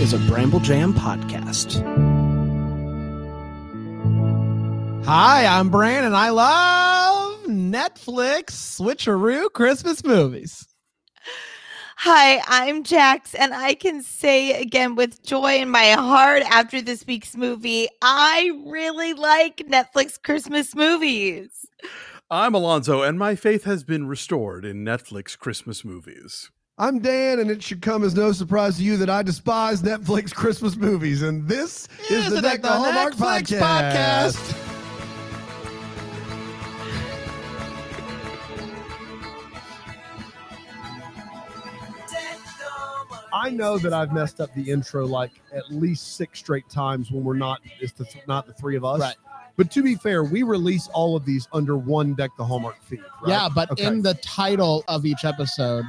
is a Bramble Jam podcast. Hi, I'm Bran, and I love Netflix switcheroo Christmas movies. Hi, I'm Jax, and I can say again with joy in my heart after this week's movie, I really like Netflix Christmas movies. I'm Alonzo, and my faith has been restored in Netflix Christmas movies. I'm Dan, and it should come as no surprise to you that I despise Netflix Christmas movies, and this is, Is the Deck the the Hallmark Netflix podcast. podcast? I know that I've messed up the intro like at least six straight times when we're not it's the, not the three of us. Right. But to be fair, we release all of these under one Deck the Hallmark feed. Right? Yeah, but Okay. in the title of each episode,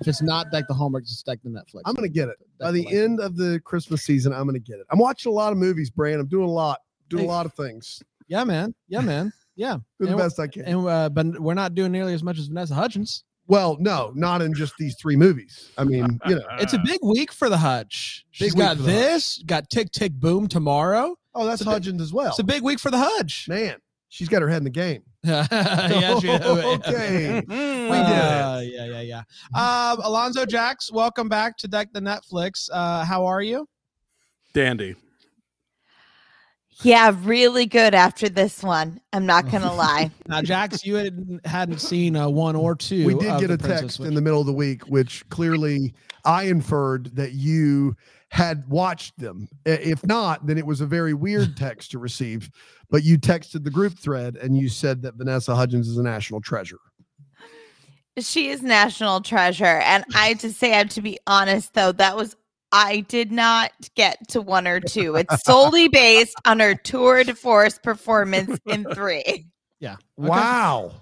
if it's not Deck the Hallmark, it's Deck the Netflix. I'm gonna get it by Deck the end of the Christmas season. I'm gonna get it. I'm watching a lot of movies, Brand. I'm doing a lot, doing Hey. a lot of things. yeah, man. Yeah, man. Yeah. Doing And the we're- best I can. And uh, but we're not doing nearly as much as Vanessa Hudgens. Well, no, not in just these three movies. I mean, you know. It's a big week for the Hudge. She's Big week got for the this, got Tick Tick Boom tomorrow. Oh, that's It's a big- Hudgens as well. It's a big week for the Hudge. Man, she's got her head in the game. yeah, she- Okay. we Uh, yeah, yeah, yeah. Um, Alonzo Jax, welcome back to Deck the Netflix. Uh, how are you? Dandy. Yeah, really good after this one. I'm not going to lie. Now, Jax, you hadn't, hadn't seen uh, one or two. we did of get the a Princess text Switch. in the middle of the week, which clearly I inferred that you had watched them. If not, then it was a very weird text to receive. But you texted the group thread and you said that Vanessa Hudgens is a national treasure. She is national treasure. And I have to say, I have to be honest, though, that was, I did not get to one or two. It's solely based on her tour de force performance in three. Yeah. Okay. Wow.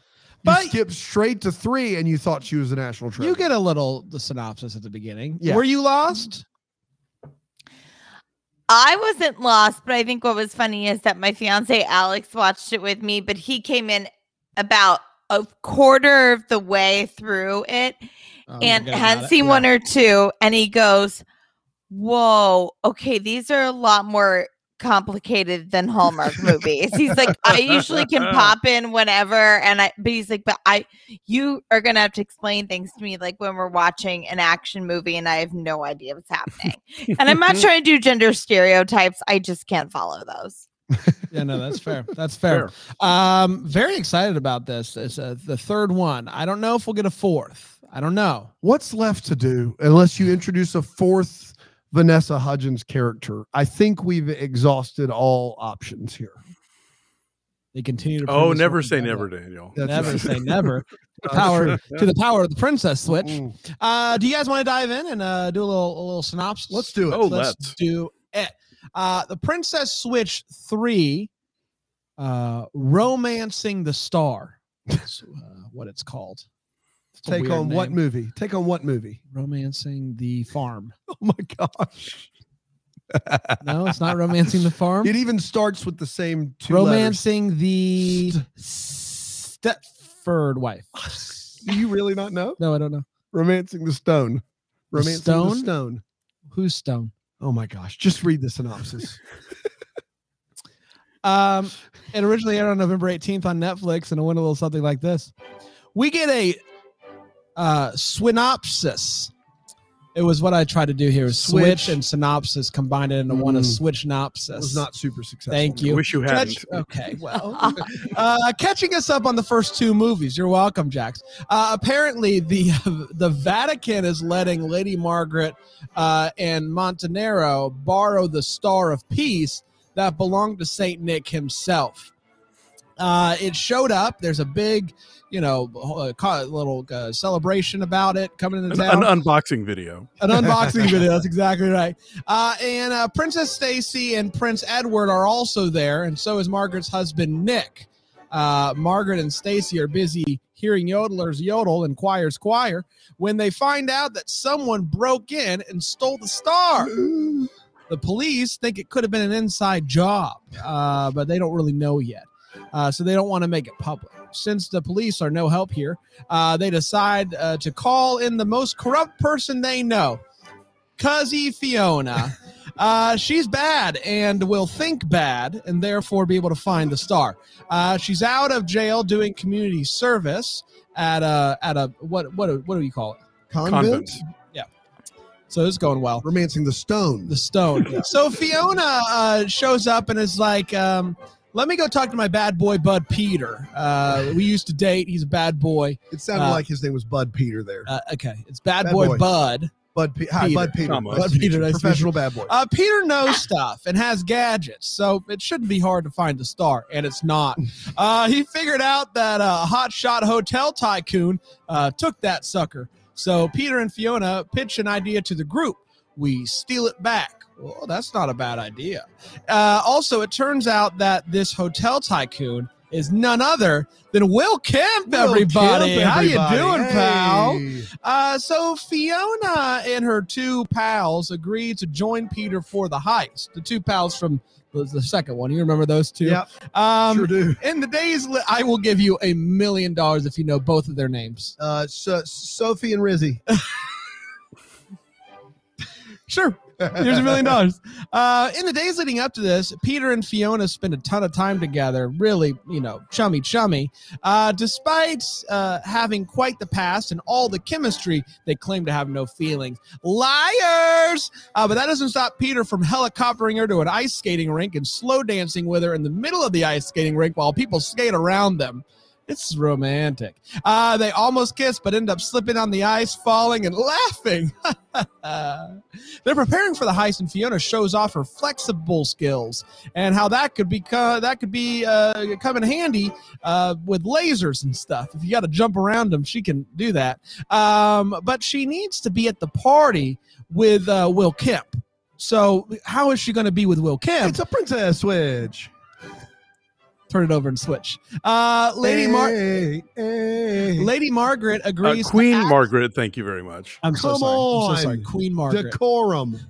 But- you skipped straight to three and you thought she was a national treasure. You get a little the synopsis at the beginning. Yeah. Were you lost? I wasn't lost, but I think what was funny is that my fiance Alex watched it with me, but he came in about a quarter of the way through it Oh, and had seen Yeah. one or two, and he goes, Whoa, okay, these are a lot more complicated than Hallmark movies. He's like, I usually can pop in whenever, and I but he's like, but I you are gonna have to explain things to me like when we're watching an action movie and I have no idea what's happening. and I'm not trying to do gender stereotypes, I just can't follow those. Yeah, no, that's fair. That's fair. Um, very excited about this. It's uh, the third one. I don't know if we'll get a fourth. I don't know. What's left to do unless you introduce a fourth Vanessa Hudgens character? I think we've exhausted all options here. They continue to. Oh, never say never, yeah. Daniel. That's Never right. say never. To the power to the power of the princess switch. Mm. Uh, do you guys want to dive in and uh, do a little a little synopsis? Let's do it. Oh, Let's let's. do it. Uh, the Princess Switch three, uh, romancing the star. That's uh, what it's called. Take on what movie? Take on what movie? Romancing the farm. Oh my gosh. No, it's not romancing the farm. It even starts with the same two letters. romancing the Stepford wife. You really not know? No, I don't know. Romancing the Stone. Romancing Stone? the Stone. Who's Stone? Oh my gosh. Just read the synopsis. Um, it originally aired on November 18th on Netflix, and it went a little something like this. We get a uh synopsis. It was what I tried to do here: is switch, Switch. and synopsis combined it into one. A Mm. switch synopsis. was not super successful. Thank you. I wish you hadn't. Catch- okay, well, uh, catching us up on the first two movies. You're welcome, Jax. Uh, apparently, the the Vatican is letting Lady Margaret uh, and Montenegro borrow the Star of Peace that belonged to Saint Nick himself. Uh, it showed up. There's a big, you know, uh, co- little uh, celebration about it coming into An, town an unboxing video. an unboxing video. That's exactly right. Uh, and uh, Princess Stacy and Prince Edward are also there, and so is Margaret's husband Nick. Uh, Margaret and Stacy are busy hearing yodelers yodel and choirs choir when they find out that someone broke in and stole the star. The police think it could have been an inside job, uh, but they don't really know yet. Uh, so they don't want to make it public. Since the police are no help here, uh, they decide uh, to call in the most corrupt person they know. Cuzzy Fiona. Uh, she's bad and will think bad and therefore be able to find the star. Uh, she's out of jail doing community service at a at a what what what do you call it? Convent, Convent. So it's going well. romancing the stone. The stone. So Fiona uh, shows up and is like, um, "Let me go talk to my bad boy Bud Peter. Uh, we used to date. He's a bad boy. It sounded uh, like his name was Bud Peter there. Uh, okay, it's bad, Bad boy, boy. Bud. Bud, Pe- hi, Peter. Bud Peter. Almost. Nice Bud Peter, nice professional bad boy. Uh, Peter knows stuff and has gadgets, so it shouldn't be hard to find the star, and it's not. Uh, he figured out that a hotshot hotel tycoon uh, took that sucker. So Peter and Fiona pitch an idea to the group. We steal it back. Well, that's not a bad idea. Uh, also, it turns out that this hotel tycoon is none other than Will Kemp. Will everybody, Kemp, how you doing, pal? Uh, so Fiona and her two pals agreed to join Peter for the heist. The two pals from the, the second one. You remember those two? Yep, Um, sure do. In the days, li- I will give you a million dollars if you know both of their names. Uh, so, Sophie and Rizzy. Sure. Here's a million dollars. Uh, in the days leading up to this, Peter and Fiona spent a ton of time together, really, you know, chummy chummy. Uh, despite uh, having quite the past and all the chemistry, they claim to have no feelings. Liars! Uh, but that doesn't stop Peter from helicoptering her to an ice skating rink and slow dancing with her in the middle of the ice skating rink while people skate around them. It's romantic. Uh, they almost kiss, but end up slipping on the ice, falling, and laughing. They're preparing for the heist, and Fiona shows off her flexible skills and how that could be co- that could be uh, come in handy uh, with lasers and stuff. If you got to jump around them, she can do that. Um, but she needs to be at the party with uh, Will Kemp. So how is she going to be with Will Kemp? It's a princess switch. Turn it over and switch. Uh, Lady Mar- Hey, hey. Lady Margaret Uh, agrees. to Queen act- Margaret, thank you very much. I'm so Come sorry. I'm so sorry. on. Queen Margaret. Decorum.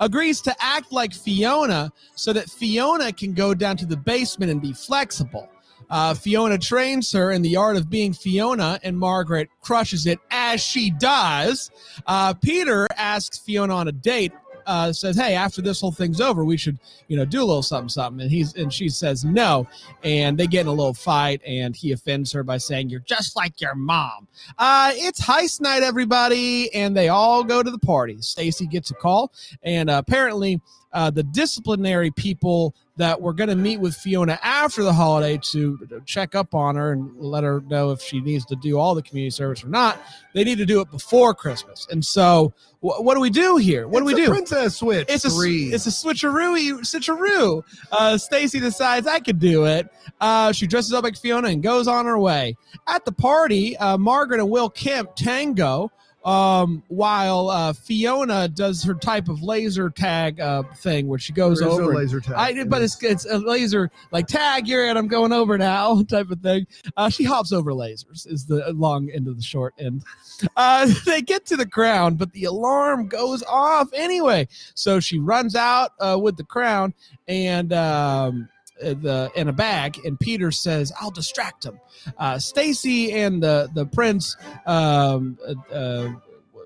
agrees to act like Fiona so that Fiona can go down to the basement and be flexible. Uh, Fiona trains her in the art of being Fiona, and Margaret crushes it as she does. Uh, Peter asks Fiona on a date. Uh, says, "Hey, after this whole thing's over, we should, you know, do a little something, something." And he's and she says no, and they get in a little fight, and he offends her by saying, "You're just like your mom." Uh, it's heist night, everybody, and they all go to the party. Stacy gets a call, and uh, apparently, uh, the disciplinary people that we're going to meet with Fiona after the holiday to check up on her and let her know if she needs to do all the community service or not, they need to do it before Christmas. And so, wh- what do we do here? What do we do? Princess switch. It's a Three. it's a switcheroo switcheroo. Uh, Stacy decides I could do it. Uh, she dresses up like Fiona and goes on her way. At the party, uh, Margaret and Will Kemp tango. Um, while uh, Fiona does her type of laser tag uh, thing, where she goes over. and- laser tag. I, did but it's it's a laser like tag. You're in. I'm going over now, type of thing. Uh, she hops over lasers. Is the long end of the short end. Uh, they get to the crown, but the alarm goes off anyway. So she runs out uh, with the crown and um, the in a bag. And Peter says, "I'll distract him." Uh, Stacy and the the prince. Um, uh, uh,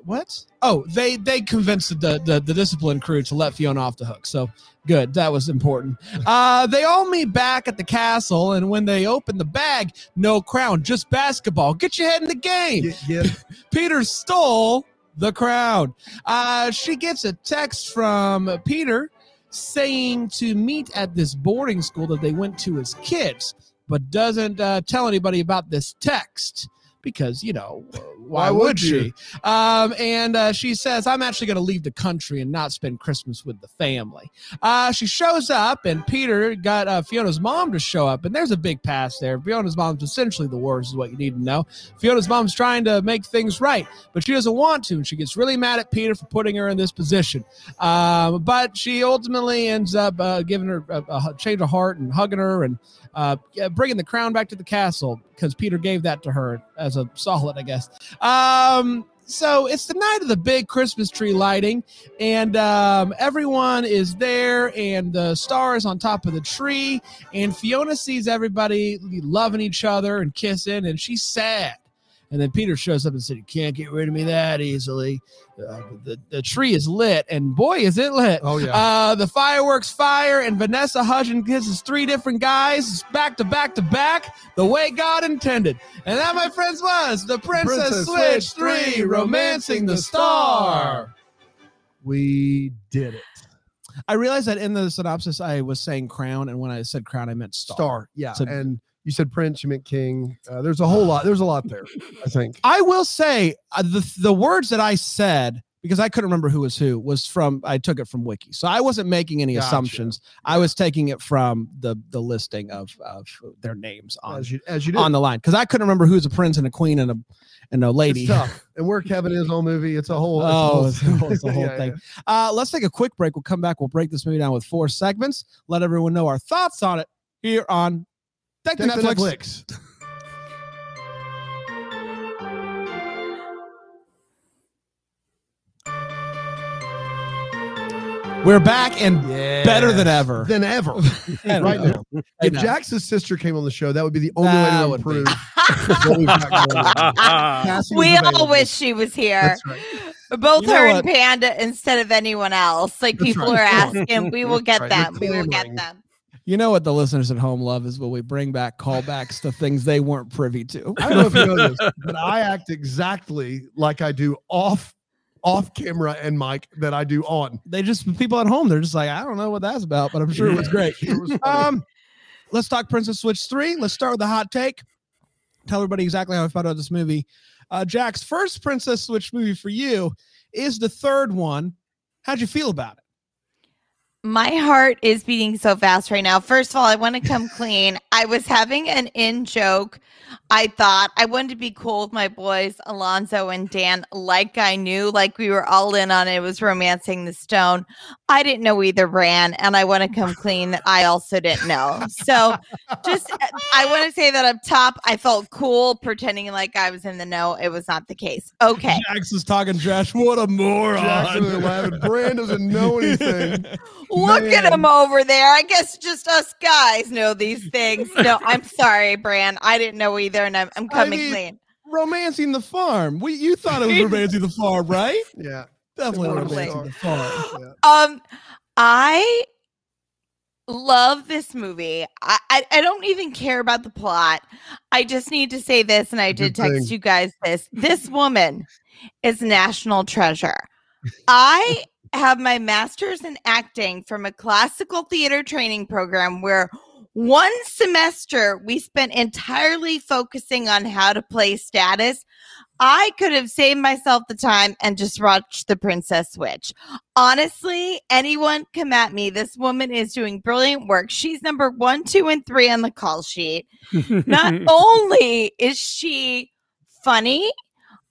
what? Oh, they they convinced the, the the discipline crew to let Fiona off the hook. So good, that was important. Uh, they all meet back at the castle, and when they open the bag, no crown, just basketball. Get your head in the game. Get, get, Peter stole the crown. Uh, she gets a text from Peter saying to meet at this boarding school that they went to as kids, but doesn't uh, tell anybody about this text because, you know, why, Why would, would she? Um, and uh, she says, I'm actually going to leave the country and not spend Christmas with the family. Uh, she shows up, and Peter got uh, Fiona's mom to show up, and there's a big pass there. Fiona's mom's essentially the worst, is what you need to know. Fiona's mom's trying to make things right, but she doesn't want to, and she gets really mad at Peter for putting her in this position. Um, but she ultimately ends up uh, giving her a, a change of heart and hugging her and uh, bringing the crown back to the castle because Peter gave that to her as a solid, I guess. Um, so it's the night of the big Christmas tree lighting, and um, everyone is there, and the star is on top of the tree, and Fiona sees everybody loving each other and kissing, and she's sad. And then Peter shows up and said, "You can't get rid of me that easily." Uh, the the tree is lit, and boy, is it lit! Oh yeah. Uh, the fireworks fire, and Vanessa Hudgens kisses three different guys back to back to back, the way God intended. And that, my friends, was the Princess, Switch Three, romancing the star. we did it. I realized that in the synopsis I was saying crown, and when I said crown, I meant star. Star. Yeah. So- and you said Prince, you meant King. Uh, there's a whole lot. There's a lot there. I think. I will say uh, the the words that I said because I couldn't remember who was who was from. I took it from Wiki, so I wasn't making any Gotcha. assumptions. I was taking it from the the listing of of their names on As you as you on the line because I couldn't remember who's a prince and a queen and a and a lady. And where Kevin is all movie, it's a whole. Oh, it's it's a whole, it's a whole Yeah, thing. yeah. Uh, let's take a quick break. We'll come back. We'll break this movie down with four segments. Let everyone know our thoughts on it here on Deck the Take Netflix. Netflix. We're back and better than ever. Than ever. Right know. now. If know. Jax's sister came on the show, that would be the only That way to would be. improve we've got going on. Cassie was we all available. wish she was here. That's right. Both You know her what? and Panda instead of anyone else. Like That's people right. are asking, we will get Right, them. We will get them. You know what the listeners at home love is when we bring back callbacks to things they weren't privy to. I don't know if you know this, but I act exactly like I do off off camera and mic that I do on. They just people at home, they're just like, I don't know what that's about, but I'm sure it was great. It was. Um, let's talk Princess Switch 3. Let's start with the hot take. Tell everybody exactly how I felt about this movie. Uh, Jax's first Princess Switch movie for you is the third one. How'd you feel about it? My heart is beating so fast right now. First of all, I want to come clean. I was having an in joke. I thought I wanted to be cool with my boys, Alonzo and Dan, like I knew, like we were all in on it. It was romancing the stone. I didn't know either brand, and I want to come clean that I also didn't know. So just uh, I want to say that up top, I felt cool pretending like I was in the know. It was not the case. Okay. Jax is talking trash. What a Jackson moron. and laughing. Brand doesn't know anything. Look at Man. him over there. I guess just us guys know these things. No, I'm sorry, Bran. I didn't know either, and I'm, I'm I coming mean, clean. romancing the farm. We you thought it was romancing the farm, right? Yeah. Definitely Totally. romancing the farm. yeah. Um, I love this movie. I, I I don't even care about the plot. I just need to say this, and I did Good text thing. you guys this. This woman is national treasure. I have my master's in acting from a classical theater training program where one semester we spent entirely focusing on how to play status. I could have saved myself the time and just watched The Princess Switch. Honestly, anyone come at me. This woman is doing brilliant work. She's number one, two, and three on the call sheet. Not only is she funny,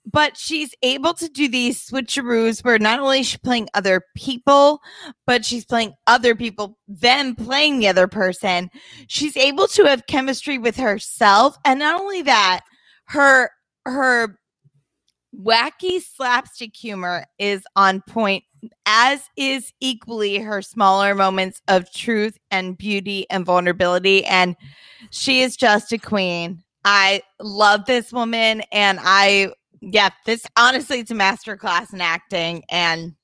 but she's able to do these switcheroos where not only is she playing other people, but she's playing other people, then playing the other person. She's able to have chemistry with herself. And not only that, her her wacky slapstick humor is on point, as is equally her smaller moments of truth and beauty and vulnerability. And she is just a queen. I love this woman, and I yeah, this honestly it's a master class in acting, and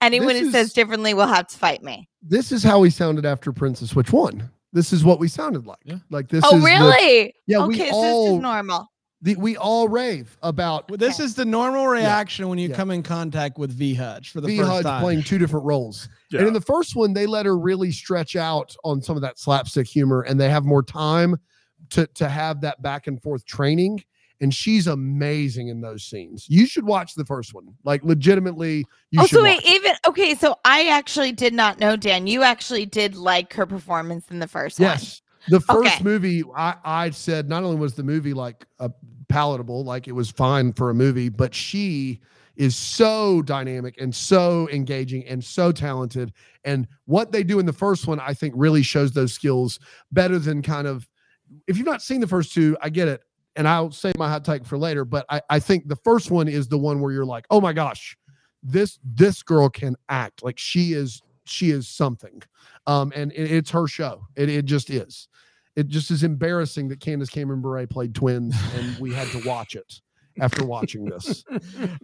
anyone This who is- says differently will have to fight me. This is how we sounded after Princess Switch One. This is what we sounded like. Yeah. Like this oh, is the- really? yeah, we okay, so this all is normal. the, we all rave about Well, this Okay. is the normal reaction when you Yeah. come in contact with V Hudge for the V first Hudge time. playing two different roles. Yeah. And in the first one, they let her really stretch out on some of that slapstick humor and they have more time to to have that back and forth training. And she's amazing in those scenes. You should watch the first one. Like legitimately, you oh, should so wait, it. even okay. So I actually did not know, Dan. You actually did like her performance in the first one. Yes. The first Okay. movie, I, I said not only was the movie like uh, palatable, like it was fine for a movie, but she is so dynamic and so engaging and so talented. And what they do in the first one, I think, really shows those skills better than kind of. If you've not seen the first two, I get it, and I'll save my hot take for later. But I, I think the first one is the one where you're like, oh my gosh, this this girl can act. Like she is she is something. Um and it- it's her show. It, it just is. It just is embarrassing that Candace Cameron Bure played twins and we had to watch it after watching this.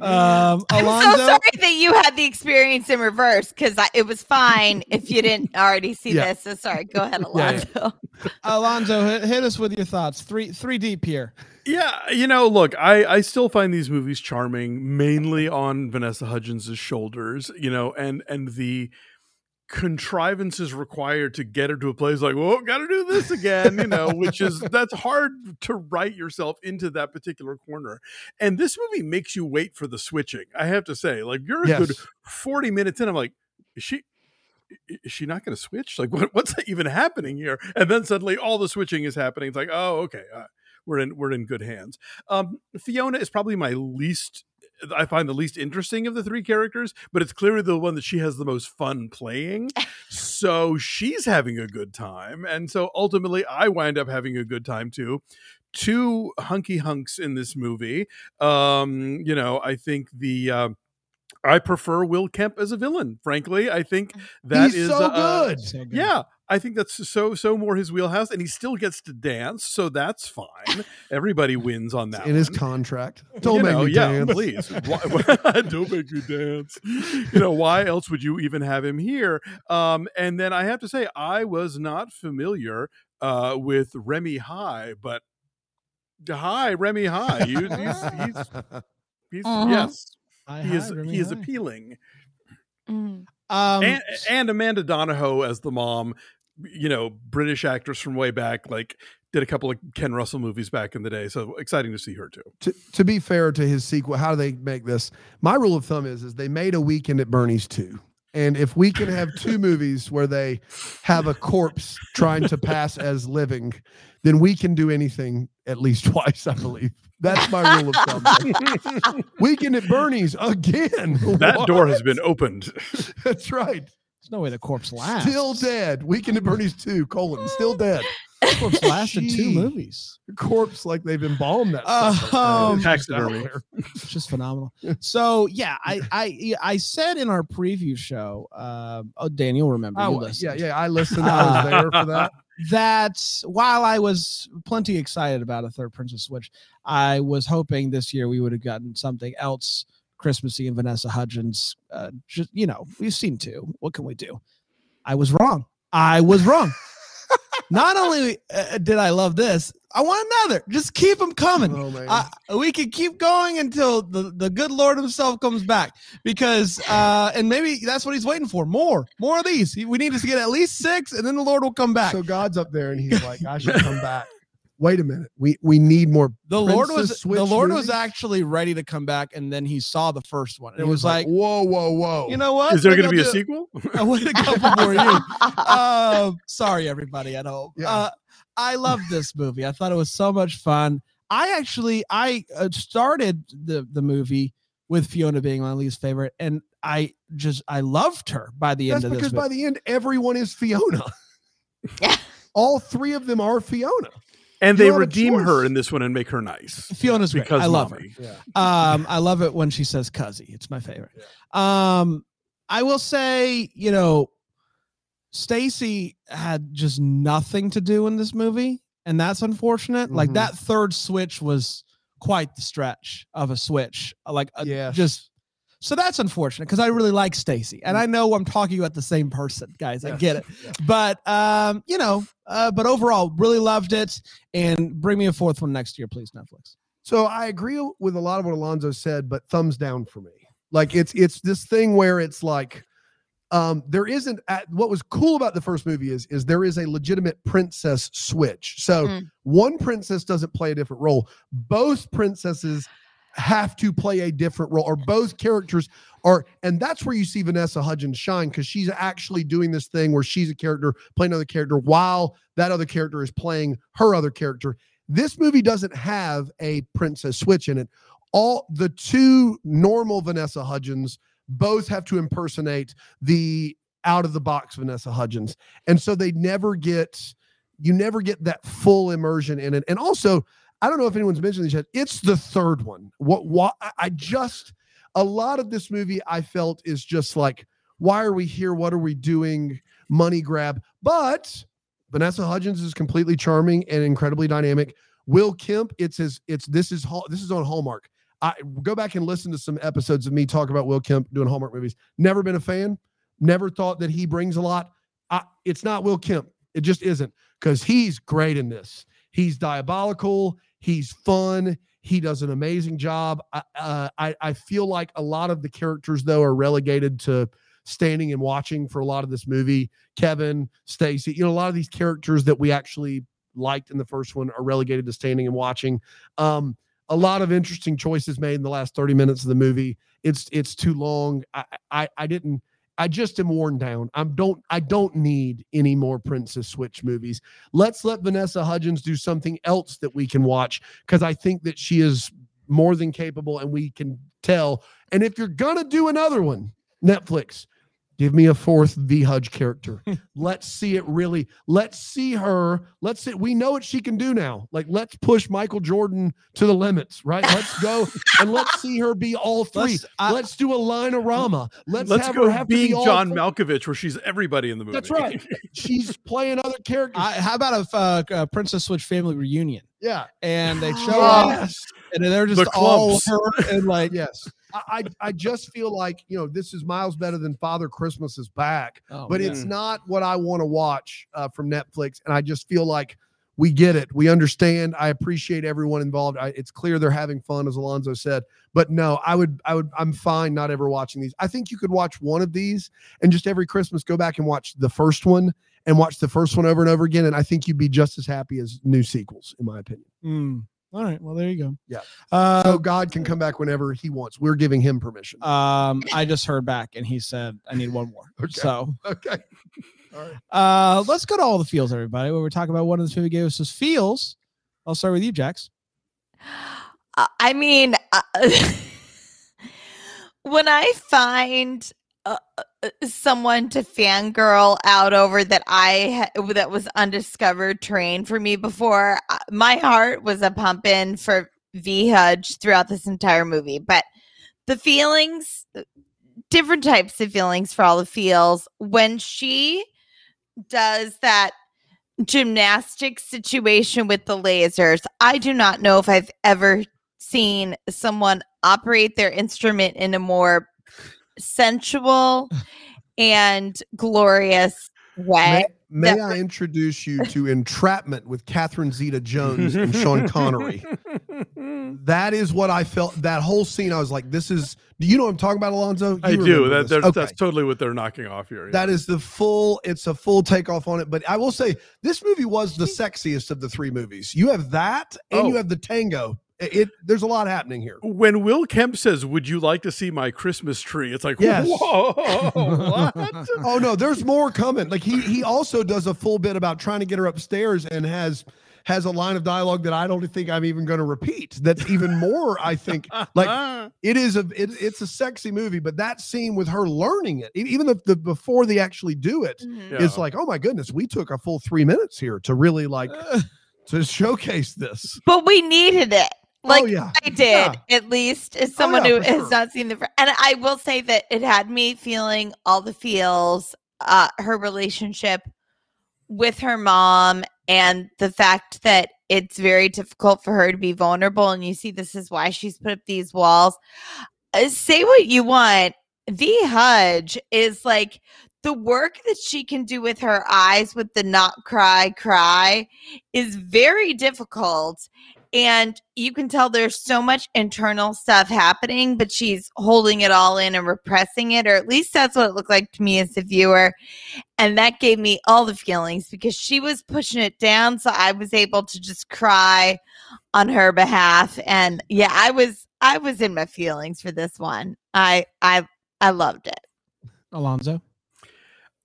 Um, I'm Alonzo, so sorry that you had the experience in reverse because it was fine if you didn't already see Yeah. this. So sorry. Go ahead, Yeah, yeah. Alonzo, hit, hit us with your thoughts. Three, three deep here. Yeah, you know, look, I I still find these movies charming, mainly on Vanessa Hudgens' shoulders, you know, and and the contrivances required to get her to a place like, well, got to do this again, you know, which is that's hard to write yourself into that particular corner. And this movie makes you wait for the switching. I have to say, like, you're a Yes. good forty minutes in. I'm like, is she? Is she not going to switch? Like, what, what's even happening here? And then suddenly, all the switching is happening. It's like, oh, okay, uh, we're in we're in good hands. Um, Fiona is probably my least. I find the least interesting of the three characters, but it's clearly the one that she has the most fun playing. so she's having a good time, and so ultimately, I wind up having a good time too. Two hunky hunks in this movie. Um, you know, I think the. Uh, I prefer Will Kemp as a villain. Frankly, I think that is He's so uh, good. So good. yeah, I think that's so so more his wheelhouse, and he still gets to dance, so that's fine. Everybody wins on that. in his contract. Don't You make know, me yeah, dance. please. Why, don't make me dance. You know, why else would you even have him here? Um, and then I have to say, I was not familiar uh, with Remy Hii, but hi, Remy Hii. You, he's, he's, he's Mhm. yes, Hi, he hi, is Remy, he is appealing. Mm. Um, and, and Amanda Donohoe as the mom, you know, British actress from way back, like did a couple of Ken Russell movies back in the day. So exciting to see her too. to, to be fair to his sequel, how do they make this? My rule of thumb is is they made a weekend at Bernie's too. And if we can have two movies where they have a corpse trying to pass as living, then we can do anything at least twice, I believe. That's my rule of thumb. Weekend at Bernie's again. That door has been opened. That's right. There's no way the corpse lasts. Still dead. Weekend at Bernie's 2, colon, still dead. The corpse lasted two Gee. movies. Corpse like they've embalmed that. Uh, um, It's just Taxidermy. It's just phenomenal. So yeah, I I I said in our preview show, uh, oh Daniel, remember you Oh, listened. yeah, yeah. I listened. I was there for that. that while I was plenty excited about a third Princess Switch, I was hoping this year we would have gotten something else Christmassy and Vanessa Hudgens. Uh, just you know, we've seen two. What can we do? I was wrong. I was wrong. Not only uh, did I love this, I want another. Just keep them coming. Oh. Uh, we can keep going until the, the good Lord himself comes back because, uh, and maybe that's what he's waiting for. More, more of these. We need to get at least six and then the Lord will come back. So God's up there and he's like, I should come back. Wait a minute. We we need more. the Lord was, Princess the Switch Lord was actually ready to come back and then he saw the first one. And It it was like, whoa, whoa, whoa. you know what? Is there going to be a I'll do- sequel? I wait a couple more years. uh, sorry, everybody at home. Yeah. Uh, I love this movie. I thought it was so much fun. I actually I uh, started the the movie with Fiona being my least favorite, and I just I loved her by the That's end of because this. by the end, everyone is Fiona. Yeah. All three of them are Fiona. And You they don't have a redeem her in this one and make her nice. Fiona's great. Because I love her. Yeah. Um, I love it when she says "cuzzy." It's my favorite. Um, I will say, you know, Stacy had just nothing to do in this movie, and that's unfortunate. Like Mhm. that third switch was quite the stretch of a switch. Like a, Yes. just so that's unfortunate because I really like Stacy, and I know I'm talking about the same person, guys. I get it, Yeah. but um, you know, uh, but overall, really loved it, and bring me a fourth one next year, please, Netflix. So I agree with a lot of what Alonzo said, but thumbs down for me. Like it's it's this thing where it's like um there isn't at, what was cool about the first movie is is there is a legitimate princess switch. So Mm. one princess doesn't play a different role. Both princesses have to play a different role or both characters are and that's where you see Vanessa Hudgens shine because she's actually doing this thing where she's a character playing another character while that other character is playing her other character this movie doesn't have a princess switch in it. All the two normal Vanessa Hudgens both have to impersonate the out of the box Vanessa Hudgens. And so they never get you never get that full immersion in it. And also, I don't know if anyone's mentioned this yet. It's the third one. What Why? I- just a lot of this movie I felt is just like, why are we here? What are we doing? Money grab. But Vanessa Hudgens is completely charming and incredibly dynamic. Will Kemp, it's his, it's this is this is on Hallmark. I go back and listen to some episodes of me talk about Will Kemp doing Hallmark movies. Never been a fan. Never thought that he brings a lot. I, it's not Will Kemp. It just isn't because he's great in this. He's diabolical. He's fun. He does an amazing job. I, uh, I I feel like a lot of the characters though are relegated to standing and watching for a lot of this movie. Kevin, Stacy, you know, a lot of these characters that we actually liked in the first one are relegated to standing and watching. Um, a lot of interesting choices made in the last 30 minutes of the movie. It's it's too long. I I, I didn't I just am worn down. I'm don't I don't need any more Princess Switch movies. Let's let Vanessa Hudgens do something else that we can watch because I think that she is more than capable and we can tell. And if you're gonna do another one, Netflix, Give me a fourth V Hudge character. let's see it really. Let's see her. Let's see. We know what she can do now. Like, let's push Michael Jordan to the limits, right? Let's go and let's see her be all 3 let's, I, let's do a line of Rama. Let's, let's have go her have being be John all Malkovich, where she's everybody in the movie. That's right. She's playing other characters. I, how about a, uh, a Princess Switch family reunion? Yeah, and they show up, and they're just The all her and like yes. I, I just feel like you know this is miles better than Father Christmas is back. Oh, but man. it's not what I want to watch uh, from Netflix. And I just feel like we get it. We understand. I appreciate everyone involved. I, it's clear they're having fun, as Alonzo said. But no, I would, I would, I'm fine not ever watching these. I think you could watch one of these and just every Christmas go back and watch the first one and watch the first one over and over again. And I think you'd be just as happy as new sequels, in my opinion. Mm. All right. Well, there you go. Yeah. Uh, So God can come back whenever He wants. We're giving Him permission. um, I just heard back, and he said I need one more. Okay. So, okay. All right. Uh, let's go to all the feels, everybody. Where we're talking about one of this movie gave us his feels. I'll start with you, Jax. Uh, I mean, uh, when I find uh, uh, someone to fangirl out over that I that was undiscovered terrain for me before, my heart was a pumping for V Hudge throughout this entire movie. But the feelings, different types of feelings for all the feels when she does that gymnastic situation with the lasers. I do not know if I've ever seen someone operate their instrument in a more sensual and glorious way. May, may that- I introduce you to Entrapment with Catherine Zeta Jones and Sean Connery? That is what I felt. That whole scene, I was like, "This is." Do you know what I'm talking about, Alonzo? You I do. That this. there's- Okay. that's totally what they're knocking off here. That is the full. It's a full takeoff on it. But I will say, this movie was the sexiest of the three movies. You have that, and you Oh. have the tango. It, it- there's a lot happening here. when Will Kemp says, "Would you like to see my Christmas tree?" It's like, Yes. whoa, what? Oh no, there's more coming. Like he he also does a full bit about trying to get her upstairs and has has a line of dialogue that I don't think I'm even going to repeat. That's even more. I think like it is a it, it's a sexy movie, but that scene with her learning it, even the, the before they actually do it, Mhm. Yeah. it's like oh my goodness, we took a full three minutes here to really like to showcase this. But we needed it. Like oh yeah, I did, at least as someone yeah, who has sure. not seen the. And I will say that it had me feeling all the feels. Uh, her relationship with her mom, and the fact that it's very difficult for her to be vulnerable. And you see, this is why she's put up these walls. Uh, say what you want. The Hudge is like the work that she can do with her eyes with the not cry cry is very difficult and you can tell there's so much internal stuff happening but she's holding it all in and repressing it or at least that's what it looked like to me as a viewer. And that gave me all the feelings because she was pushing it down so i was able to just cry on her behalf. And yeah i was i was in my feelings for this one. I i i loved it. Alonzo.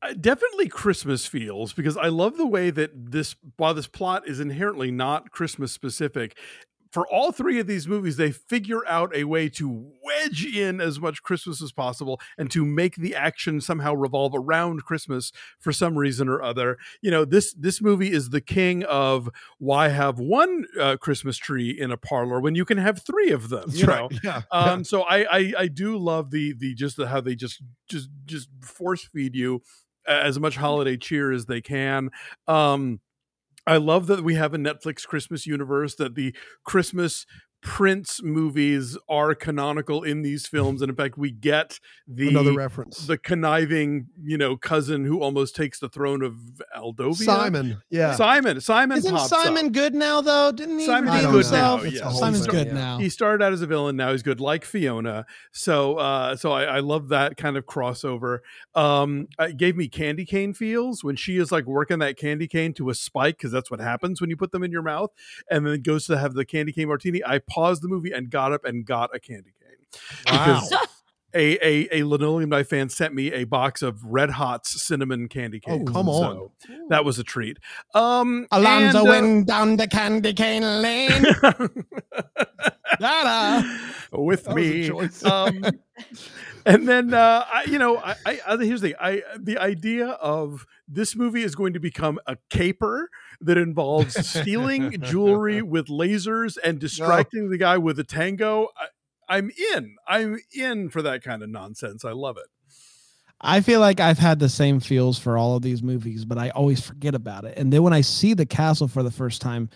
Uh, definitely Christmas feels because I love the way that this while this plot is inherently not Christmas specific for all three of these movies they figure out a way to wedge in as much Christmas as possible and to make the action somehow revolve around Christmas for some reason or other. You know, this this movie is the king of why have one uh, Christmas tree in a parlor when you can have three of them, That's you right. know. Yeah. Um, so I, I I do love the the just the how they just just just force feed you as much holiday cheer as they can. Um, I love that we have a Netflix Christmas universe that the Christmas Prince movies are canonical in these films, and in fact, we get the Another reference. the conniving, you know, cousin who almost takes the throne of Aldovia. Simon. Yeah. Simon. Simon. Isn't pops Simon up. good now though? Didn't he Simon's redeem good himself? now, yeah. Simon's He's- good now. He started out as a villain. Now he's good, like Fiona. So, uh, so I, I love that kind of crossover. Um, it gave me candy cane feels when she is like working that candy cane to a spike because that's what happens when you put them in your mouth, and then goes to have the candy cane martini. I paused the movie and got up and got a candy cane Wow. because a, a a linoleum knife fan sent me a box of Red Hot's cinnamon candy cane. Oh, come on. So that was a treat. Um, Alonzo and, uh, went down the candy cane lane. Da-da. with me. Um, and then uh, I, you know, I, I, here's the thing. I the idea of this movie is going to become a caper that involves stealing jewelry with lasers and distracting the guy with a tango. I, I'm in. I'm in for that kind of nonsense. I love it. I feel like I've had the same feels for all of these movies, but I always forget about it. And then when I see the castle for the first time,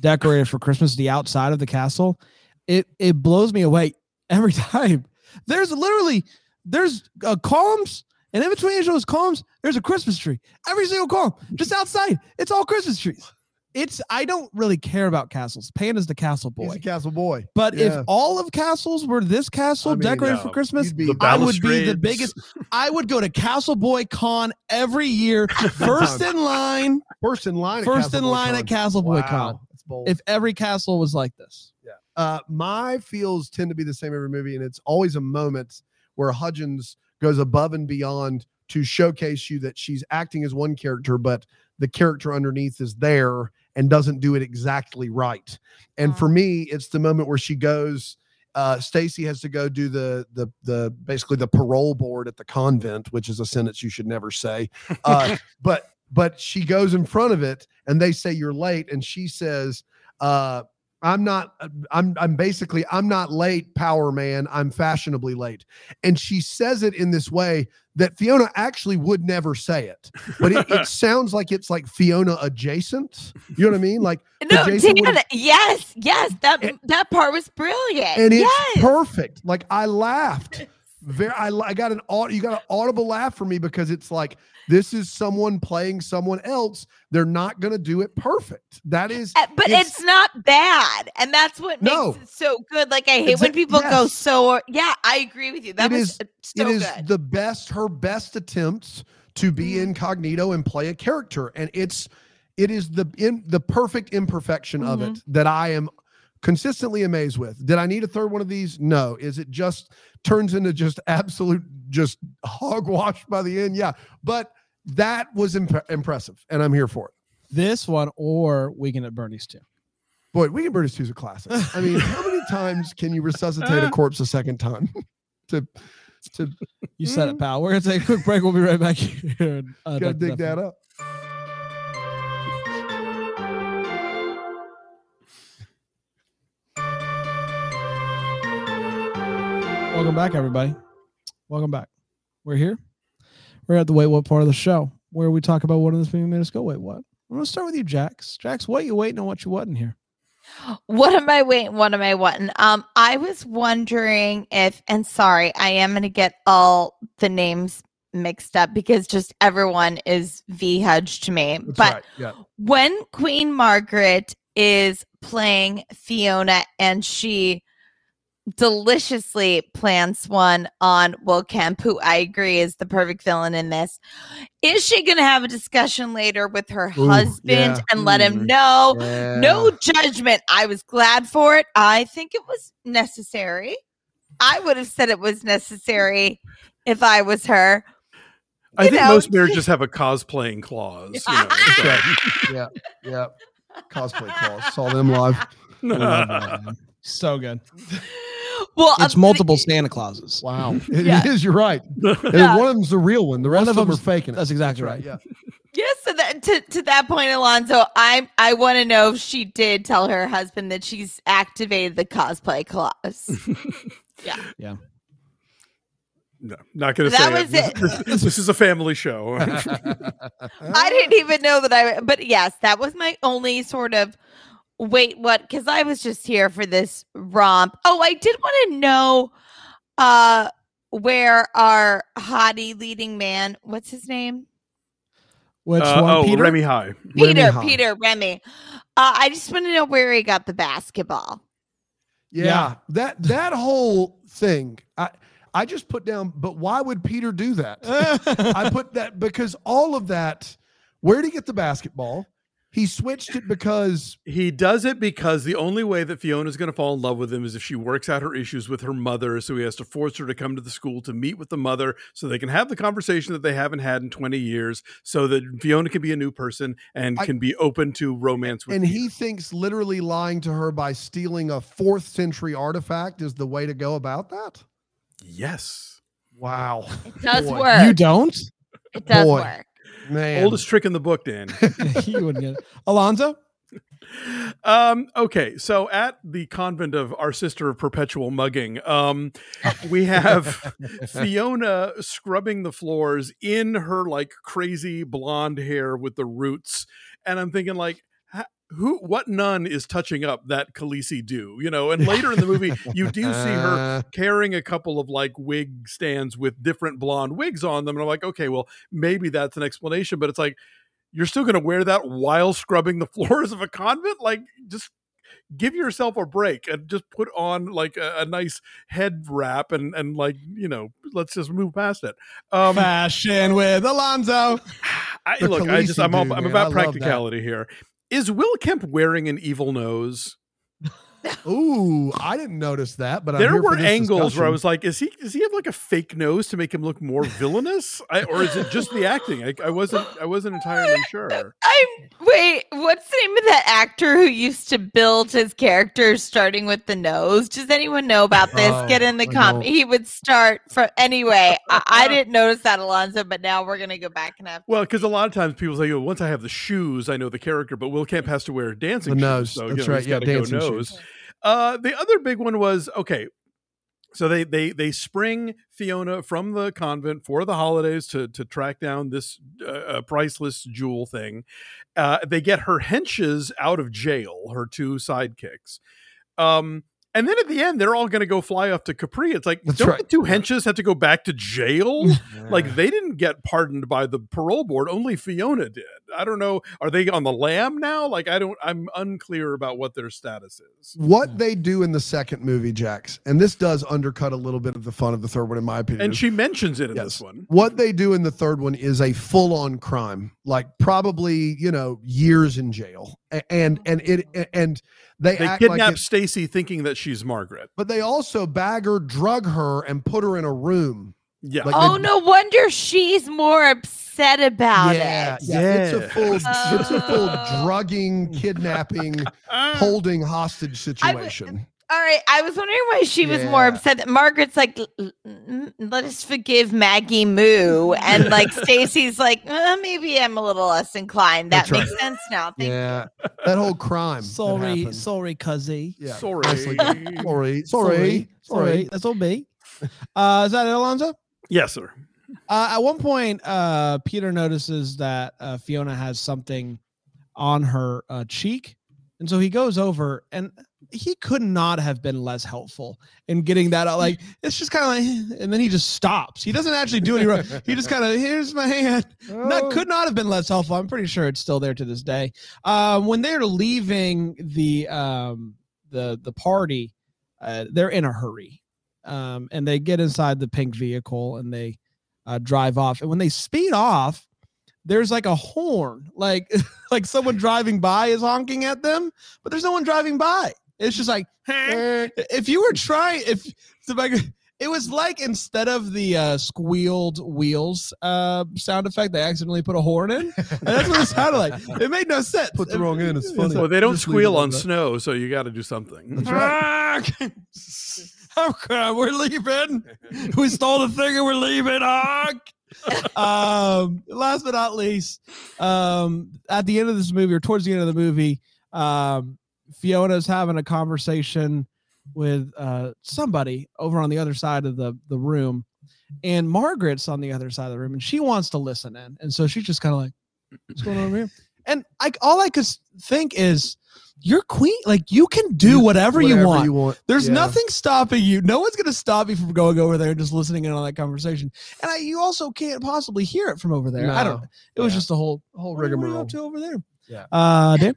decorated for Christmas, the outside of the castle, it it blows me away every time. There's literally there's uh, columns, and in between each of those columns, there's a Christmas tree. Every single column, just outside, it's all Christmas trees. It's I don't really care about castles. Panda's the castle He's boy. a castle boy. But Yeah. if all of castles were this castle I mean, decorated for Christmas, you'd be- The I would be the biggest. I would go to Castle Boy Con every year, first in line, First in line. first in line Con. at Castle Boy Wow, Con. That's. If every castle was like this, uh, my feels tend to be the same every movie, and it's always a moment where Hudgens goes above and beyond to showcase you that she's acting as one character, but the character underneath is there and doesn't do it exactly right. And for me, it's the moment where she goes. Uh, Stacy has to go do the the the basically the parole board at the convent, which is a sentence you should never say. Uh, but but she goes in front of it, and they say you're late, and she says, uh, I'm not uh, I'm I'm basically I'm not late, power man. I'm fashionably late. And she says it in this way that Fiona actually would never say it. But it, it sounds like it's like Fiona adjacent. You know what I mean? Like No, yes, yes, that And- that part was brilliant. and it's yes. perfect. Like I laughed. Very I, I got an you got an audible laugh for me because it's like this is someone playing someone else. They're not gonna do it perfect. That is Uh, but it's- it's, not bad, and that's what makes No. it so good. Like I hate when Exa- people go yes. so. Yeah, I agree with you. That It was is- uh, so it is good. the best her best attempts to be Mhm. incognito and play a character and it's it is the in the perfect imperfection of Mm-hmm. it that i am consistently amazed with. Did i need a third one of these? No. Is it just turns into just absolute just hogwash by the end? Yeah. But that was imp- impressive and i'm here for it. This one or Weekend at Bernie's too. boy we can Birdies 2 is a classic. I mean how many times can you resuscitate a corpse a second time? To to You said it, pal. We're gonna take a quick break. We'll be right back here. Uh, gotta dig that up Welcome back, everybody. Welcome back. We're here. We're at the wait what part of the show where we talk about what in this movie made us go wait what. I'm gonna start with you, Jax. Jax, what you waiting on? What you wasn't here? What am I waiting? What am I wanting? Um, I was wondering if, and sorry, I am gonna get all the names mixed up because just everyone is V Hudge to me. That's but right. Yeah. when Queen Margaret is playing Fiona and she deliciously plants one on Will Kemp, who I agree is the perfect villain in this. Is she going to have a discussion later with her Ooh, husband yeah. and let him Mm. know? Yeah. No judgment. I was glad for it. I think it was necessary. I would have said it was necessary if I was her. I You think know, most marriages have a cosplaying clause. You know, so. yeah, yeah. Cosplay claws. Saw them live. I love that, man. so good. Well, It's uh, multiple Santa Clauses. Wow. It is. Yeah. You're right. Yeah. One of them's the real one. The rest of them are faking it. That's exactly right. Yeah. Yes, so that, to to that point, Alonzo, I I want to know if she did tell her husband that she's activated the cosplay clause. Yeah. Yeah. No, not going to That say was it. This, this- this is a family show. I didn't even know that I. But yes, that was my only sort of wait, what? Because I was just here for this romp. Oh, I did want to know uh where our hottie leading man, what's his name? Which Uh, one, oh, Peter? Remy Hii. Peter, High. Peter, Remy. Uh, I just want to know where he got the basketball. Yeah, Yeah. that that whole thing. I I just put down. But why would Peter do that? I put that because all of that. Where did he get the basketball? He switched it because He does it because the only way that Fiona's going to fall in love with him is if she works out her issues with her mother. So he has to force her to come to the school to meet with the mother so they can have the conversation that they haven't had in 20 years so that Fiona can be a new person and I- can be open to romance with and Peter. he thinks literally lying to her by stealing a fourth century artifact is the way to go about that. Yes. Wow, It does Boy. work. you don't? it does Boy. work. Man. Oldest trick in the book, Dan. you wouldn't get it. Alonzo? um, okay, so at the convent of our sister of perpetual mugging, um, we have Fiona scrubbing the floors in her like crazy blonde hair with the roots, and I'm thinking like. Ha- Who, what nun is touching up that Khaleesi do? You know, and later in the movie, you do see her Uh, carrying a couple of like wig stands with different blonde wigs on them. And I'm like, okay, well, maybe that's an explanation, but it's like, you're still going to wear that while scrubbing the floors of a convent? Like, just give yourself a break and just put on like a, a nice head wrap and, and like, you know, let's just move past it. Um, Fashion with Alonzo. I, look, I just, Khaleesi I'm, all, I'm about practicality here. Is Will Kemp wearing an evil nose? Ooh, I didn't notice that, but I'm there were this angles where I was like, "Is he? Does he have like a fake nose to make him look more villainous, I, or is it just the acting?" I, I wasn't. I wasn't entirely sure. I'm wait, what's the name of that actor who used to build his characters starting with the nose? Does anyone know about this? Oh, Get in the I comment. He would start from anyway. I, I didn't notice that, Alonzo, but now we're gonna go back and have Well, because a lot of times people say, "Oh, once I have the shoes, I know the character." But Will Kemp has to wear dancing The shoes, nose. so That's you know, right. he's Yeah, gotta go dancing nose. shoes. Uh, the other big one was okay. So they they they spring Fiona from the convent for the holidays to to track down this uh, uh, priceless jewel thing. Uh, they get her henches out of jail, her two sidekicks. Um, and then at the end, they're all going to go fly off to Capri. It's like, That's don't right. the two henches have to go back to jail? like they didn't get pardoned by the parole board only fiona did i don't know are they on the lam now like i don't i'm unclear about what their status is what they do in the second movie, Jax, and this does undercut a little bit of the fun of the third one, in my opinion. and she mentions it in Yes. this one what they do in the third one is a full-on crime, like probably you know years in jail, A- and and it and they, they act like kidnap stacy thinking that she's margaret but they also bag her, drug her, and put her in a room. yeah Like Oh they- no wonder she's more upset about yeah, it. yeah, it's a Yeah. full, it's a full Oh. drugging, kidnapping, holding hostage I situation. All right, I was wondering why she was more upset. That Margaret's like, "L- l- let us forgive Maggie Moo, and like Stacy's like, uh, maybe I'm a little less inclined. That That's makes right. sense now. Thank Yeah, that whole crime. Sorry, sorry, cuzzy. Yeah, Sorry. nicely sorry, sorry, sorry. That's all me. Uh, is that it, Alonzo? yes sir Uh, at one point, uh, Peter notices that uh, Fiona has something on her uh, cheek, and so he goes over, and he could not have been less helpful in getting that out. Like it's just kind of like, and then he just stops. He doesn't actually do any wrong. He just kind of here's my hand. Not Oh. could not have been less helpful. I'm pretty sure it's still there to this day. Um, when they're leaving the um, the the party, uh, they're in a hurry, um, and they get inside the pink vehicle and they uh, drive off. And when they speed off, there's like a horn, like like someone driving by is honking at them, but there's no one driving by. It's just like if you were trying, if the back, it was like instead of the uh, squealed wheels uh, sound effect, they accidentally put a horn in. And that's what it sounded like. It made no sense. Put the wrong in, it's funny. well they don't Just squeal on that. snow so you got to do something That's right. okay, we're leaving. We stole the thing and we're leaving. Honk. um, last but not least, um, at the end of this movie or towards the end of the movie, um, Fiona's having a conversation with uh, somebody over on the other side of the the room, and Margaret's on the other side of the room, and she wants to listen in, and so she's just kind of like, "What's going on over here?" And like all I could think is, you're queen. Like you can do whatever, you want. you want. There's Yeah. nothing stopping you. No one's going to stop you from going over there and just listening in on that conversation. And I, you also can't possibly hear it from over there. I don't. No. It was just a whole whole what are you rigmarole. up to over there. Yeah. Uh, Dan?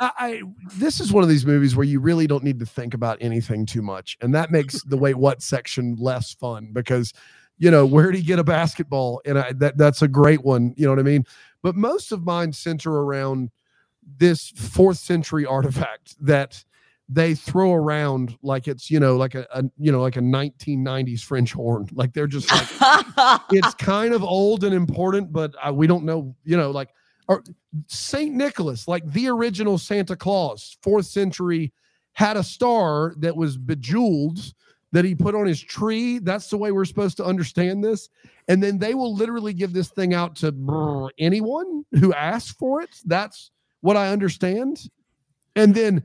I, I this is one of these movies where you really don't need to think about anything too much, and that makes the wait what section less fun because you know where do you get a basketball, and I, that that's a great one. You know what I mean? But most of mine center around this fourth century artifact that they throw around like it's you know like a, a you know like a 1990s French horn. Like they're just like it's kind of old and important, but uh, we don't know, you know, like or Saint Nicholas, like the original Santa Claus, fourth century, had a star that was bejeweled that he put on his tree. That's the way we're supposed to understand this. And then they will literally give this thing out to anyone who asks for it. That's what I understand. And then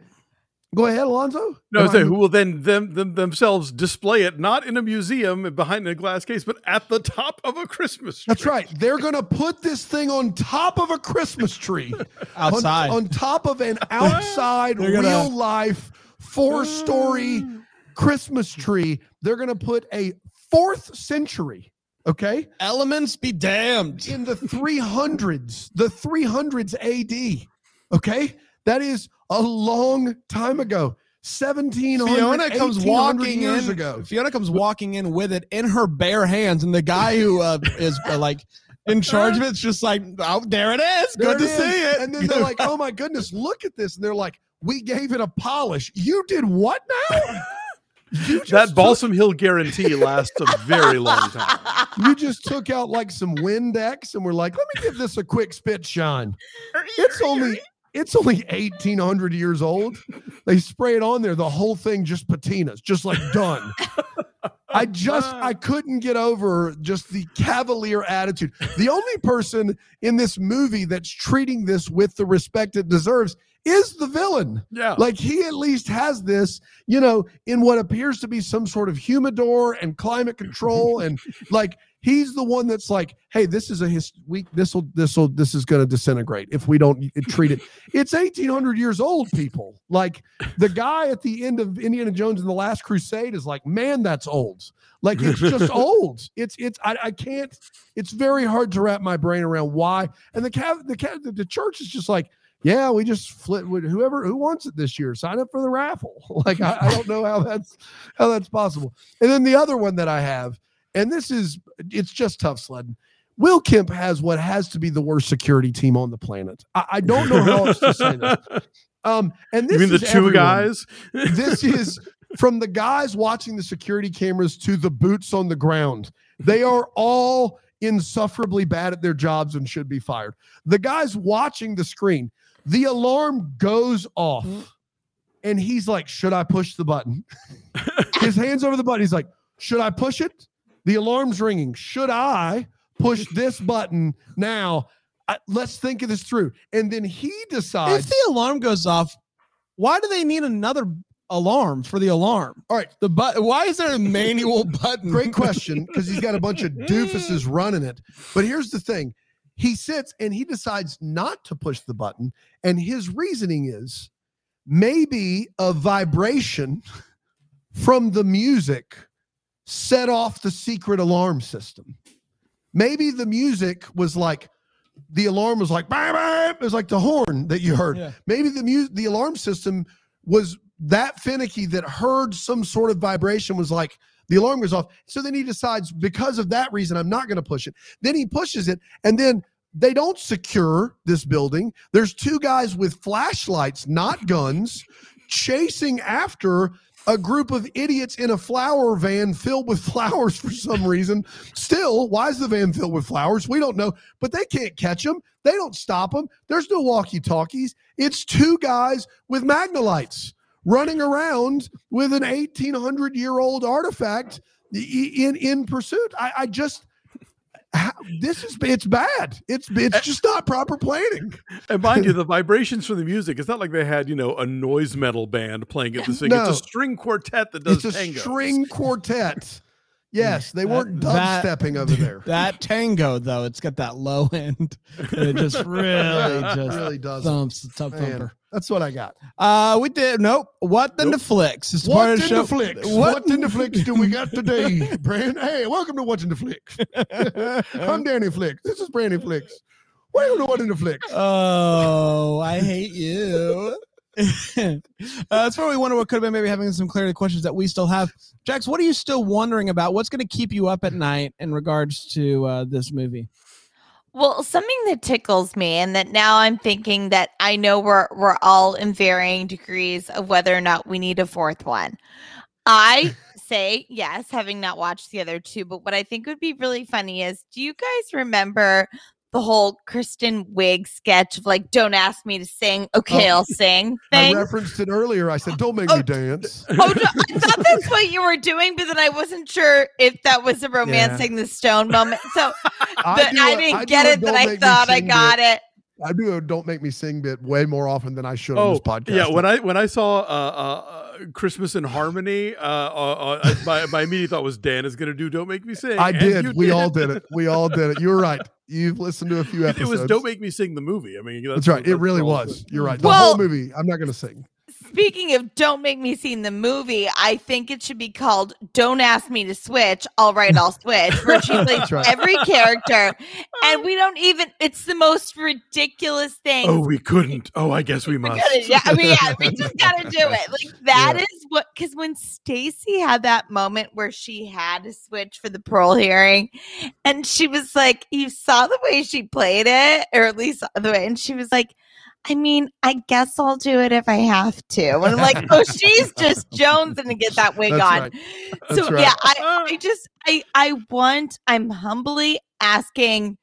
go ahead, Alonzo. No, I say who will then them, them themselves display it not in a museum behind a glass case, but at the top of a Christmas tree. That's right. They're going to put this thing on top of a Christmas tree. on- Outside. On, top of an outside, gonna- real life, four story mm. Christmas tree. They're going to put a fourth century, okay, Elements be damned. in the 300s, the 300s AD, okay? That is a long time ago. 1700 Fiona comes 1800 walking years in. ago. Fiona comes walking in with it in her bare hands, and the guy who uh, is uh, like in charge of it's just like, oh, there it is. There Good to is. see it. And then they're like, oh my goodness, look at this. And they're like, we gave it a polish. You did what now? You just that took- Balsam Hill guarantee lasts a very long time. you just took out like some Windex and we're like, let me give this a quick spit shine. It's only it's only 1800 years old. They spray it on there, the whole thing just patinas, just like done. I just I couldn't get over just the cavalier attitude. The only person in this movie that's treating this with the respect it deserves is the villain. Yeah. Like he at least has this, you know, in what appears to be some sort of humidor and climate control, and like he's the one that's like, hey, this is a his we this will this will this is going to disintegrate if we don't treat it. It's eighteen hundred years old, people. Like the guy at the end of Indiana Jones and the Last Crusade is like, man, that's old. Like it's just old. It's it's I, I can't. It's very hard to wrap my brain around why. And the cav the cav the, church is just like yeah, we just flip with whoever who wants it this year. Sign up for the raffle. Like I, I don't know how that's how that's possible. And then the other one that I have, and this is it's just tough sledding. Will Kemp has what has to be the worst security team on the planet. I, I don't know how else to say this. Um, and this you mean the two everyone. guys? This is from the guys watching the security cameras to the boots on the ground. They are all insufferably bad at their jobs and should be fired. The guys watching the screen, the alarm goes off, and he's like, Should I push the button? His hands over the button. He's like, Should I push it? The alarm's ringing. Should I push this button now? I, let's think of this through. And then he decides. if the alarm goes off, why do they need another alarm for the alarm? All right. The but why is there a manual button? Great question, because he's got a bunch of doofuses running it. But here's the thing he sits and he decides not to push the button. And his reasoning is maybe a vibration from the music set off the secret alarm system. Maybe the music was like, the alarm was like, bang, bang. it was like the horn that you heard. Yeah. Maybe the mu- the alarm system was that finicky that heard some sort of vibration was like the alarm goes off. So then he decides because of that reason I'm not going to push it. Then he pushes it and then they don't secure this building. There's two guys with flashlights, not guns, chasing after a group of idiots in a flower van filled with flowers for some reason. Still, why is the van filled with flowers? We don't know, but they can't catch them. They don't stop them. There's no walkie talkies. It's two guys with magnolites running around with an 1800 year old artifact in in pursuit. I, I just how- this is it's bad. It's it's just not proper planning. And mind you, the vibrations from the music, it's not like they had, you know, a noise metal band playing at the sing. No. It's a string quartet that does It's a tangos. string quartet. Yes, they That- weren't that- dubstepping over there. That tango though, it's got that low end. And it just really just really does. thumps the top thumper. That's what I got. Uh, we did nope. What in the Nope. flicks? It's the in show. the flicks? What- What in the flicks do we got today, Brand? Hey, welcome to What's in the Flicks. I'm Danny Flicks. This is Brandy Flicks. Welcome to What in the Flicks. Oh, I hate you. uh, that's where we wonder what could have been maybe having some clarity questions that we still have. Jax, what are you still wondering about? What's going to keep you up at night in regards to uh, this movie? Well, something that tickles me, and that now I'm thinking that I know we're we're all in varying degrees of whether or not we need a fourth one. I say yes, having not watched the other two, but what I think would be really funny is, do you guys remember the whole Kristen Wiig sketch of like, "Don't ask me to sing, okay, Oh, I'll sing" I referenced it earlier. I said, "Don't make Oh, me dance." Oh, no, I thought that's what you were doing, but then I wasn't sure if that was a romancing the stone moment. So I, a- didn't get it, but I thought I got bit. it. I do a "Don't Make Me Sing" bit way more often than I should on Oh, this podcast. yeah. When I when I saw uh, uh, uh, Christmas in Harmony, uh, uh, uh, my my immediate thought was Dan is going to do "Don't Make Me Sing." I did. you We all did it. We all did it. You were right. You've listened to a few episodes. It, was "Don't Make Me Sing" the movie. I mean, that's, That's right. It really was. You're right. The Well- whole movie. I'm not going to sing. Speaking of don't make me sing the movie, I think it should be called Don't Ask Me to Switch. All right, I'll switch. Where she plays right. every character. And we don't even it's the most ridiculous thing. Oh, we couldn't. Oh, I guess we We must. gotta- yeah, I mean, yeah, we just gotta do it. Like that Yeah. is what because when Stacy had that moment where she had to switch for the parole hearing, and she was like, "You saw the way she played it, or at least the way," and she was like. I mean, I guess I'll do it if I have to. And I'm like, oh, she's just jonesing to get that wig That's on. right. So right. yeah, I, I just I I want I'm humbly asking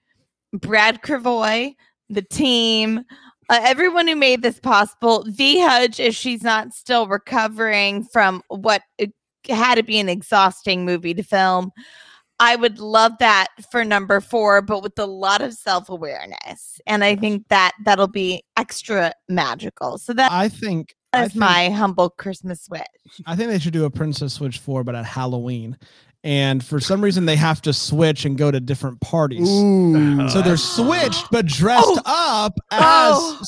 Brad Krevoy, the team, uh, everyone who made this possible, V Hudge, if she's not still recovering from what it had to be an exhausting movie to film. I would love that for number four, but with a lot of self awareness, and I think that that'll be extra magical. So that I think I is my humble Christmas wish. I think they should do a Princess Switch 4, but at Halloween. And for some reason, they have to switch and go to different parties. Ooh. So they're switched, but dressed Oh. up as. Oh.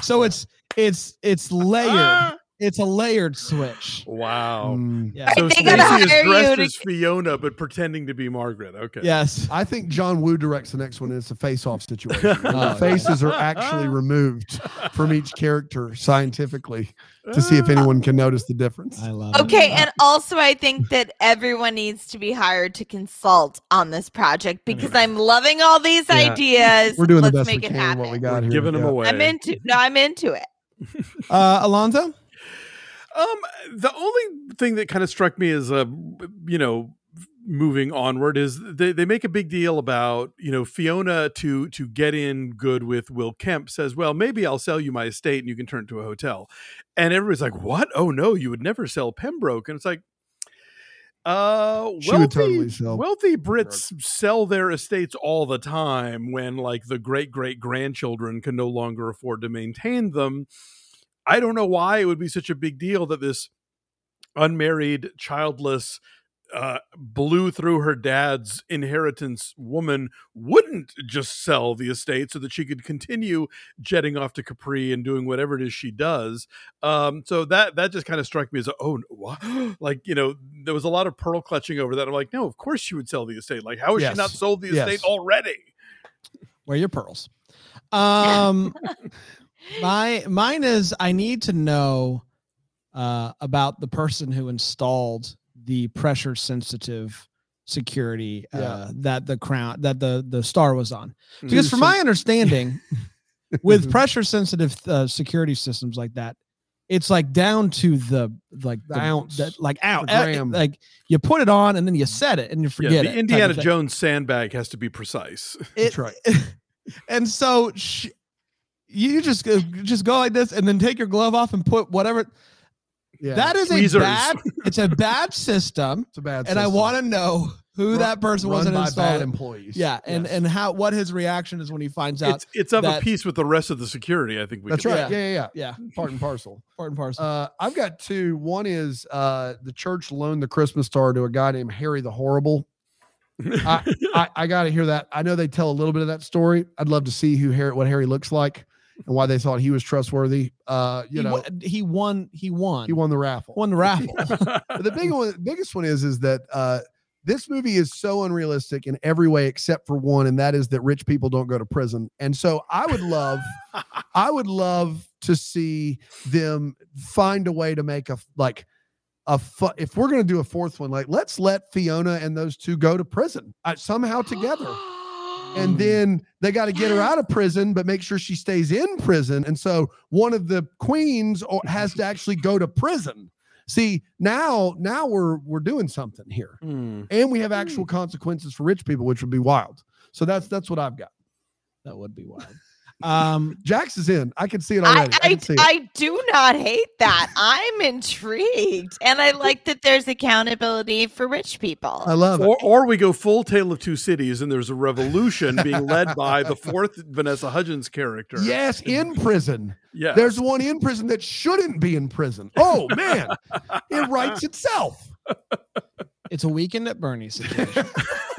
So it's it's it's layered. Uh. It's a layered switch. Wow. Mm. Yeah. So They Stacy gotta is dressed to- as Fiona, but pretending to be Margaret. Okay. Yes. I think John Woo directs the next one. And it's a face-off situation. Oh, the faces are actually removed from each character scientifically to see if anyone can notice the difference. I love it. Okay, and also I think that everyone needs to be hired to consult on this project because I'm loving all these Yeah. ideas. We're doing Let's the best we make it can. happen. What we got We're here, giving them yeah. away. I'm into no, I'm into it. Uh, Alonzo? Um, the only thing that kind of struck me as a, you know, moving onward is they, they make a big deal about you know Fiona to to get in good with Will Kemp says well maybe I'll sell you my estate and you can turn it to a hotel. And everybody's like what? Oh no you would never sell Pembroke. And it's like uh She wealthy, would totally sell wealthy Brits sell their estates all the time when like the great great grandchildren can no longer afford to maintain them I don't know why it would be such a big deal that this unmarried, childless, uh, blew through her dad's inheritance woman wouldn't just sell the estate so that she could continue jetting off to Capri and doing whatever it is she does. Um, so that that just kind of struck me as a, oh, what? like you know, there was a lot of pearl clutching over that. I'm like, no, of course she would sell the estate. Like, how has Yes. she not sold the Yes. estate already? Wear your pearls. Um, my mine is I need to know uh, about the person who installed the pressure sensitive security uh, Yeah. that the crown that the the star was on because from my understanding with pressure sensitive uh, security systems like that it's like down to the like The ounce, that like out the gram. like you put it on and then you set it and you Yeah, forget the it Indiana. Jones sandbag has to be precise. That's right. and so sh- you just go, just go like this and then take your glove off and put whatever Yeah. that is Tweezers. a bad it's a bad system it's a bad System. and i want to know who that person was run and by bad employees. Yeah, and Yes. and how what his reaction is when he finds out. It's it's of that- a piece with the rest of the security. I think we. that's could right. say. Yeah, yeah, yeah, yeah. Part and parcel. part and parcel. Uh, I've got two. One is uh, the church loaned the Christmas star to a guy named Harry the Horrible. I, I, I got to hear that. I know they tell a little bit of that story. I'd love to see who Harry, what Harry looks like, and why they thought he was trustworthy. Uh, you he, know, won, he won. He won. he won the raffle. Won the raffle. The big one, biggest one is, is that uh, this movie is so unrealistic in every way except for one, and that is that rich people don't go to prison. And so I would love, I would love to see them find a way to make a like a fu- if we're going to do a fourth one, like let's let Fiona and those two go to prison uh, somehow together. And mm-hmm. then they got to get her out of prison, but make sure she stays in prison. And so one of the queens uh, has to actually go to prison. See, now now we're we're doing something here. Hmm. And we have actual hmm. consequences for rich people, which would be wild. So that's that's what I've got. that would be wild. Um, Jax is in. I can see it I, already. I, I, can see it. I do not hate that. I'm intrigued. And I like that there's accountability for rich people. I love it. Or, or we go full Tale of Two Cities, and there's a revolution being led by the fourth Vanessa Hudgens character. Yes, in prison. yeah. There's one in prison that shouldn't be in prison. Oh man, it writes itself. it's a weekend at Bernie's situation.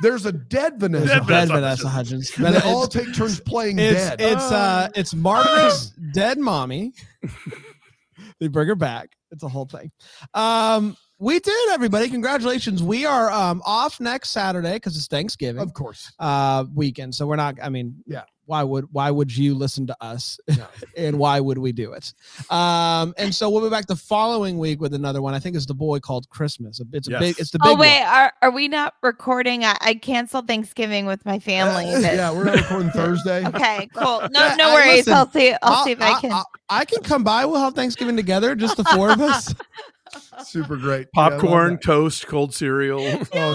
There's a dead Vanessa. Dead Dead Vanessa Vanessa Hudgens. They all take turns playing it's dead. it's uh it's Margaret's dead mommy. they bring her back. It's a whole thing. Um, we did everybody. Congratulations. We are um off next Saturday because it's Thanksgiving. of course. uh weekend so we're not i mean Yeah. Why would why would you listen to us No. and why would we do it um and so we'll be back the following week with another one i think it's the boy called christmas it's a Yes. big it's the big Oh wait, one. are are we not recording? I, I canceled Thanksgiving with my family. Uh, this- yeah, we're not recording Thursday. Okay, cool. No, Yeah, no I- worries. listen, I'll see. I'll, see if I can. I, I can come by we'll have thanksgiving together just the four of us Super great. Yeah, I love Popcorn, that. toast, cold cereal. Oh,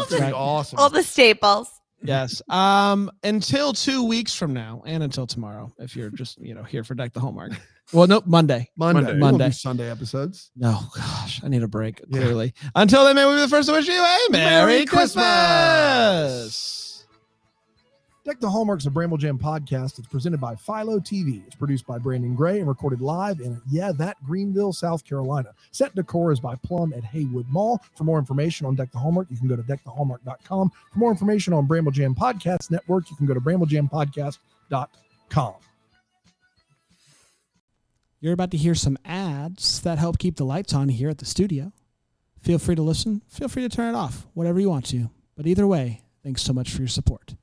it's gonna be awesome. All the staples. Yes um until two weeks from now and until tomorrow if you're just you know here for deck the homework well nope monday Monday. Monday. Won't do Monday. Sunday episodes. No, gosh, I need a break. Yeah. Clearly. Until then, may we be the first to wish you a Merry, Merry Christmas. Christmas. Deck the Hallmarks of Bramble Jam podcast. It's presented by Philo TV. It's produced by Brandon Gray and recorded live in, yeah, that Greenville, South Carolina. Set decor is by Plum at Haywood Mall. For more information on Deck the Hallmark, you can go to deckthehallmark.com. For more information on Bramble Jam Podcast Network, you can go to bramblejampodcast.com. You're about to hear some ads that help keep the lights on here at the studio. Feel free to listen. Feel free to turn it off, whatever you want to. But either way, thanks so much for your support.